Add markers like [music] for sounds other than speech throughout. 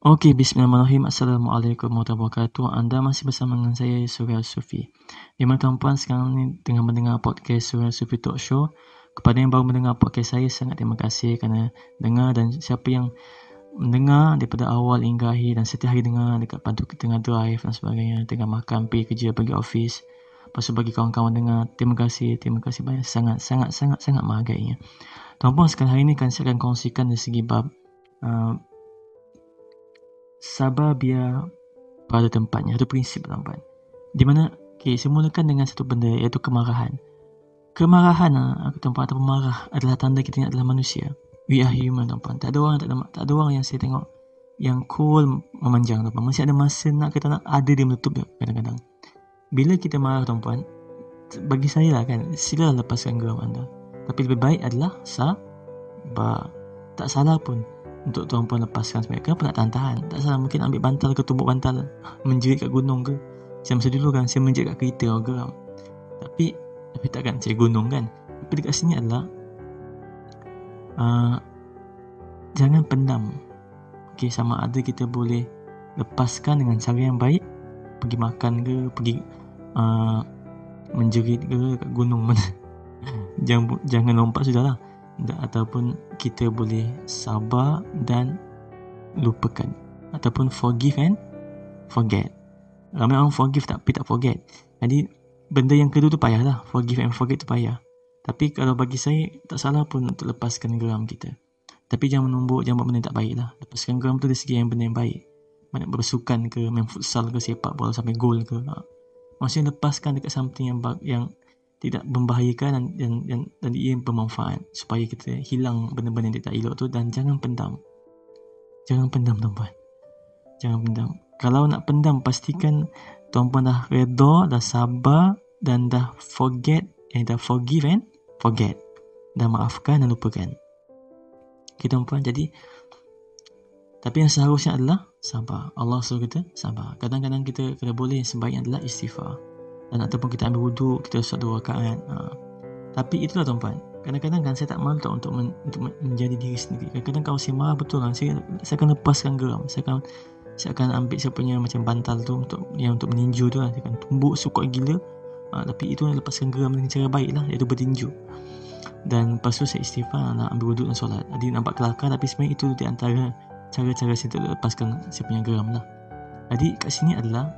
Okey, bismillahirrahmanirrahim. Assalamualaikum warahmatullahi wabarakatuh. Anda masih bersama dengan saya, Surya Sufi. Di mana tuan-puan sekarang ni tengah mendengar podcast Surya Sufi Talk Show. Kepada yang baru mendengar podcast saya, sangat terima kasih kerana dengar dan siapa yang mendengar daripada awal hingga akhir dan setiap hari dengar dekat pantu tengah drive dan sebagainya, tengah makan, pergi kerja, pergi office. Lepas tu bagi kawan-kawan dengar, terima kasih, terima kasih banyak. Sangat, sangat, sangat, sangat menghargainya. Tuan-puan, sekarang hari ini kan saya akan kongsikan dari segi bab uh, sabar biar pada tempatnya. Itu prinsip tuan-tuan. Di mana okay, saya mulakan dengan satu benda iaitu kemarahan. Kemarahan ah, aku tempat atau marah adalah tanda kita ini adalah manusia. We are human tuan-tuan. Tak ada orang tak ada, tak ada orang yang saya tengok yang cool memanjang tuan-tuan. Masih ada masa nak kita nak ada dia menutup dia kadang-kadang. Bila kita marah tuan-tuan bagi saya lah kan sila lepaskan geram anda. Tapi lebih baik adalah sabar. Tak salah pun untuk tuan puan lepaskan sebenarnya kenapa nak tahan-tahan? Tak salah mungkin ambil bantal ke tumbuk bantal [laughs] menjerit kat gunung ke? Saya masa dulu kan saya menjerit kat kereta geram tapi tapi takkan saya gunung kan? Tapi dekat sini adalah uh, jangan pendam. Okay, sama ada kita boleh lepaskan dengan cara yang baik. Pergi makan ke pergi uh, menjerit ke kat gunung mana. [laughs] Jangan jangan lompat sudahlah ataupun kita boleh sabar dan lupakan. Ataupun forgive and forget. Ramai orang forgive tapi tak forget. Jadi benda yang kedua tu payah lah. Forgive and forget tu payah. Tapi kalau bagi saya tak salah pun untuk lepaskan geram kita. Tapi jangan menumbuk jangan buat benda yang tak baik lah. Lepaskan geram tu dari segi yang benda yang baik. Banyak bersukan ke main futsal ke sepak bola sampai gol ke. Ha. maksudnya lepaskan dekat something yang yang tidak membahayakan dan dan dan, dan ia bermanfaat supaya kita hilang benda-benda yang tidak elok tu dan jangan pendam. Jangan pendam tuan-puan. Jangan pendam. Kalau nak pendam pastikan tuan-puan dah redha, dah sabar dan dah forget and dah forgive and forget. Dah maafkan dan lupakan. Okay tuan-puan jadi tapi yang seharusnya adalah sabar. Allah suruh kita sabar. Kadang-kadang kita kena boleh yang sebaiknya adalah istighfar dan ataupun kita ambil wuduk kita solat dua rakaat ha. tapi itulah tuan-tuan kadang-kadang kan saya tak malu tak untuk, men, untuk menjadi diri sendiri. Kadang-kadang kalau saya marah betul kan saya, saya akan lepaskan geram. Saya akan saya akan ambil saya punya macam bantal tu untuk yang untuk meninju tu kan saya akan tumbuk sukut gila. Ha, tapi itu yang lepaskan geram dengan cara baik lah iaitu bertinju. Dan lepas tu saya istighfar nak ambil wuduk dan solat. Jadi nampak kelakar tapi sebenarnya itu di antara cara-cara saya untuk lepaskan saya punya geram lah. Jadi kat sini adalah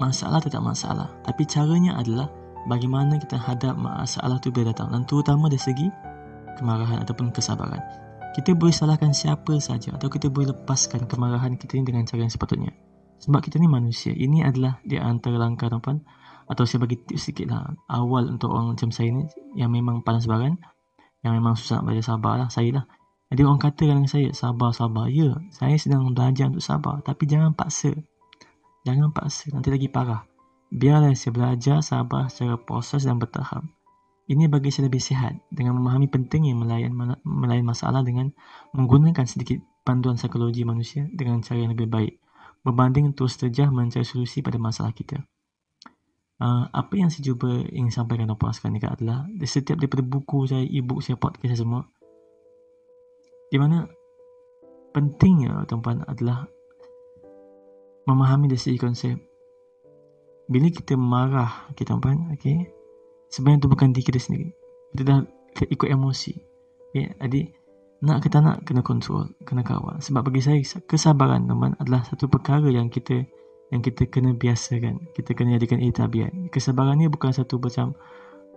masalah tidak masalah. Tapi caranya adalah bagaimana kita hadap masalah itu bila datang. Dan terutama dari segi kemarahan ataupun kesabaran. Kita boleh salahkan siapa saja atau kita boleh lepaskan kemarahan kita ini dengan cara yang sepatutnya. Sebab kita ni manusia. Ini adalah di antara langkah depan atau saya bagi tips sikit lah. Awal untuk orang macam saya ni yang memang panas baran yang memang susah nak belajar sabar lah. Saya lah. Jadi orang kata dengan saya sabar sabar. Ya saya sedang belajar untuk sabar. Tapi jangan paksa Jangan paksa, nanti lagi parah. Biarlah saya belajar sabar secara proses dan bertahap. Ini bagi saya lebih sihat dengan memahami pentingnya melayan, melayan masalah dengan menggunakan sedikit panduan psikologi manusia dengan cara yang lebih baik berbanding terus terjah mencari solusi pada masalah kita. Uh, apa yang saya cuba ingin sampaikan dan puaskan dekat adalah di setiap daripada buku saya, e-book saya, podcast saya semua di mana pentingnya tuan-tuan adalah memahami dari segi konsep. Bila kita marah kita okay, puan okey sebenarnya itu bukan diri kita sendiri. Kita dah ikut emosi. Okay, jadi nak kita nak kena kontrol kena kawal. Sebab bagi saya kesabaran teman adalah satu perkara yang kita yang kita kena biasakan. Kita kena jadikan ia tabiat. Kesabaran ni bukan satu macam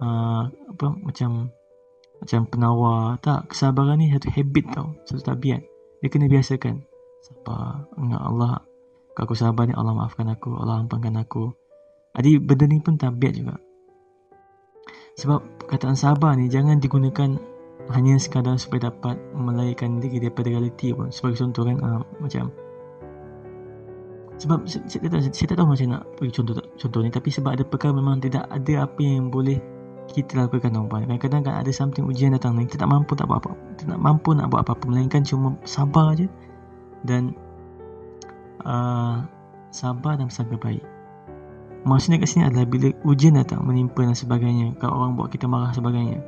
uh, apa macam macam penawar. Tak kesabaran ni satu habit tau satu tabiat. Dia kena biasakan. Sabar ingat Allah aku sabar ni. Allah maafkan aku. Allah ampunkan aku. Jadi benda ni pun tabiat juga. Sebab perkataan sabar ni Jangan digunakan Hanya sekadar supaya dapat Melahirkan diri daripada realiti pun. Sebagai contoh kan uh, Macam Sebab saya, saya, saya, tak tahu macam nak bagi contoh, contoh ni. Tapi sebab ada perkara memang tidak ada apa yang boleh kita lakukan tuan-tuan Kadang-kadang kan ada something ujian datang ni Kita tak mampu tak buat apa Kita tak mampu nak buat apa-apa. Melainkan cuma sabar je Dan uh, sabar dan bersangka baik. Maksudnya kat sini adalah bila ujian datang menimpa dan sebagainya, kalau orang buat kita marah sebagainya.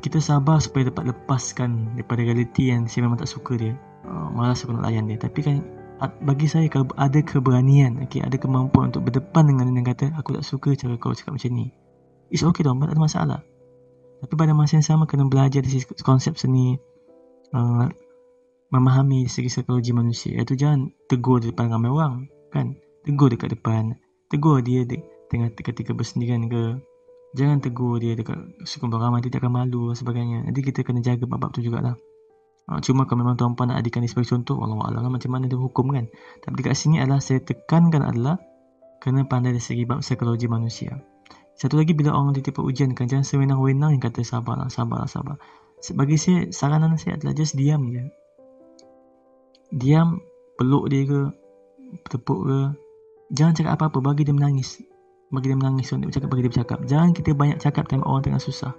Kita sabar supaya dapat lepaskan daripada realiti yang saya memang tak suka dia. uh, malas aku nak layan dia tapi kan bagi saya kalau ada keberanian okay, ada kemampuan untuk berdepan dengan dia dan kata aku tak suka cara kau cakap macam ni it's okay tuan tak ada masalah tapi pada masa yang sama kena belajar dari konsep seni uh, memahami segi psikologi manusia. Iaitu jangan tegur di depan ramai orang kan? Tegur dekat depan. Tegur dia de- tengah ketika bersendirian ke. Jangan tegur dia dekat sekumpulan ramai dia akan malu dan sebagainya. Jadi kita kena jaga bab-bab tu jugalah. Ha, cuma kalau memang tuan-puan nak adikan ni sebagai contoh Allah Allah macam mana dia hukum kan? Tapi dekat sini adalah saya tekankan adalah kena pandai dari segi bab psikologi manusia. Satu lagi bila orang ditipu ujian kan? Jangan sewenang-wenang yang kata sabarlah sabarlah sabar bagi saya saranan saya adalah just diam je diam peluk dia ke tepuk ke jangan cakap apa-apa bagi dia menangis bagi dia menangis untuk bercakap bagi dia bercakap jangan kita banyak cakap time orang tengah susah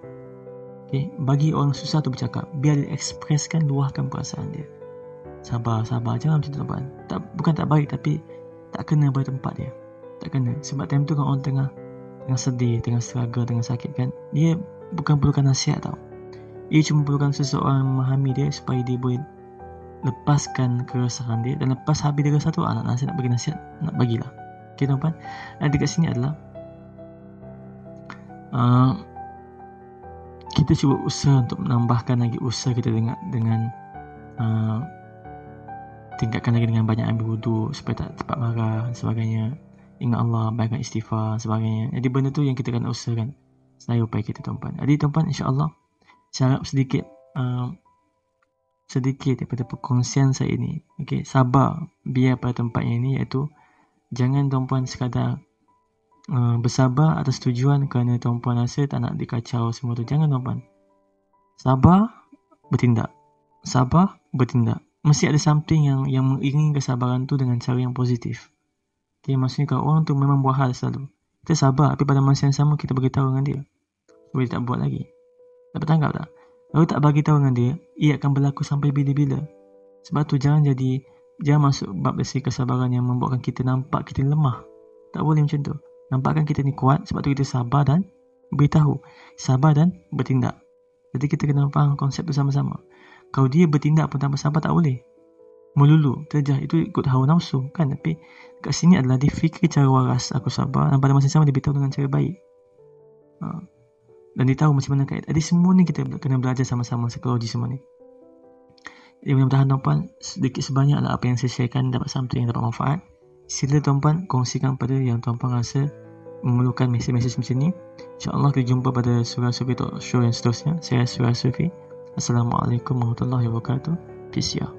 Okay, bagi orang susah tu bercakap, biar dia ekspreskan, luahkan perasaan dia. Sabar, sabar. Jangan macam tu, tuan. Tak, bukan tak baik, tapi tak kena pada tempat dia. Tak kena. Sebab time tu kan orang tengah tengah sedih, tengah struggle, tengah sakit kan. Dia bukan perlukan nasihat tau. Dia cuma perlukan seseorang memahami dia supaya dia boleh lepaskan keresahan dia. Dan lepas habis dia rasa tu, anak nasihat nak bagi nasihat, nak bagilah. Okay, tuan-tuan. Dan dekat sini adalah uh, kita cuba usaha untuk menambahkan lagi usaha kita dengan dengan uh, tingkatkan lagi dengan banyak ambil wudu supaya tak cepat marah dan sebagainya ingat Allah baikkan istighfar dan sebagainya jadi benda tu yang kita kena usahakan saya upaya kita tuan-tuan jadi tuan-tuan insyaAllah saya harap sedikit uh, sedikit daripada perkongsian saya ini okay, sabar biar pada tempatnya ini iaitu jangan tuan-puan sekadar uh, bersabar atas tujuan kerana tuan-puan rasa tak nak dikacau semua tu. Jangan tuan-puan. Sabar, bertindak. Sabar, bertindak. Mesti ada something yang yang mengiringi kesabaran tu dengan cara yang positif. Okay, maksudnya kalau orang tu memang buat hal selalu. Kita sabar, tapi pada masa yang sama kita beritahu dengan dia. Dia tak buat lagi. Dapat tangkap tak? Lalu tak bagi tahu dengan dia, ia akan berlaku sampai bila-bila. Sebab tu jangan jadi, jangan masuk bab besi kesabaran yang membuatkan kita nampak kita lemah. Tak boleh macam tu. Nampakkan kita ni kuat sebab tu kita sabar dan beritahu. Sabar dan bertindak. Jadi kita kena faham konsep tu sama-sama. Kalau dia bertindak pun tanpa sabar tak boleh. Melulu, terjah itu ikut hawa nafsu kan. Tapi kat sini adalah dia fikir cara waras aku sabar dan pada masa sama dia beritahu dengan cara baik. Ha. Dan dia tahu macam mana kait. Jadi semua ni kita kena belajar sama-sama psikologi semua ni. Jadi mudah-mudahan tuan-puan sedikit sebanyak lah apa yang saya sharekan dapat something yang dapat manfaat sila tuan-puan kongsikan pada yang tuan-puan rasa memerlukan mesej-mesej macam ni. InsyaAllah kita jumpa pada surah Sufi Talk Show yang seterusnya. Saya Surah Sufi. Assalamualaikum warahmatullahi wabarakatuh. Peace out.